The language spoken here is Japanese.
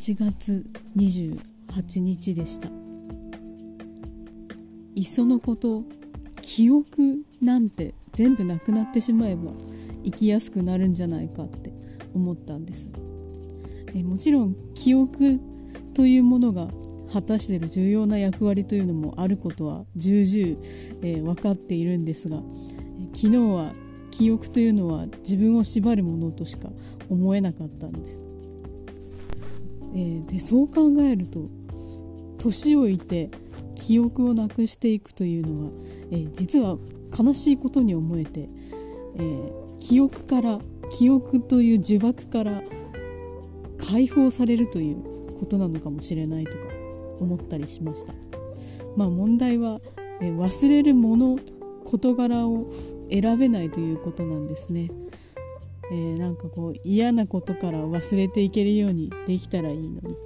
8月28日でしたいっそのこと記憶なんて全部なくなってしまえば生きやすくなるんじゃないかって思ったんですえもちろん記憶というものが果たしている重要な役割というのもあることは重々、えー、分かっているんですが昨日は記憶というのは自分を縛るものとしか思えなかったんです。えー、でそう考えると年老いて記憶をなくしていくというのは、えー、実は悲しいことに思えて、えー、記憶から記憶という呪縛から解放されるということなのかもしれないとか思ったりしました。まあ問題は、え、忘れるもの事柄を選べないということなんですね。えー、なんかこう嫌なことから忘れていけるようにできたらいいのに。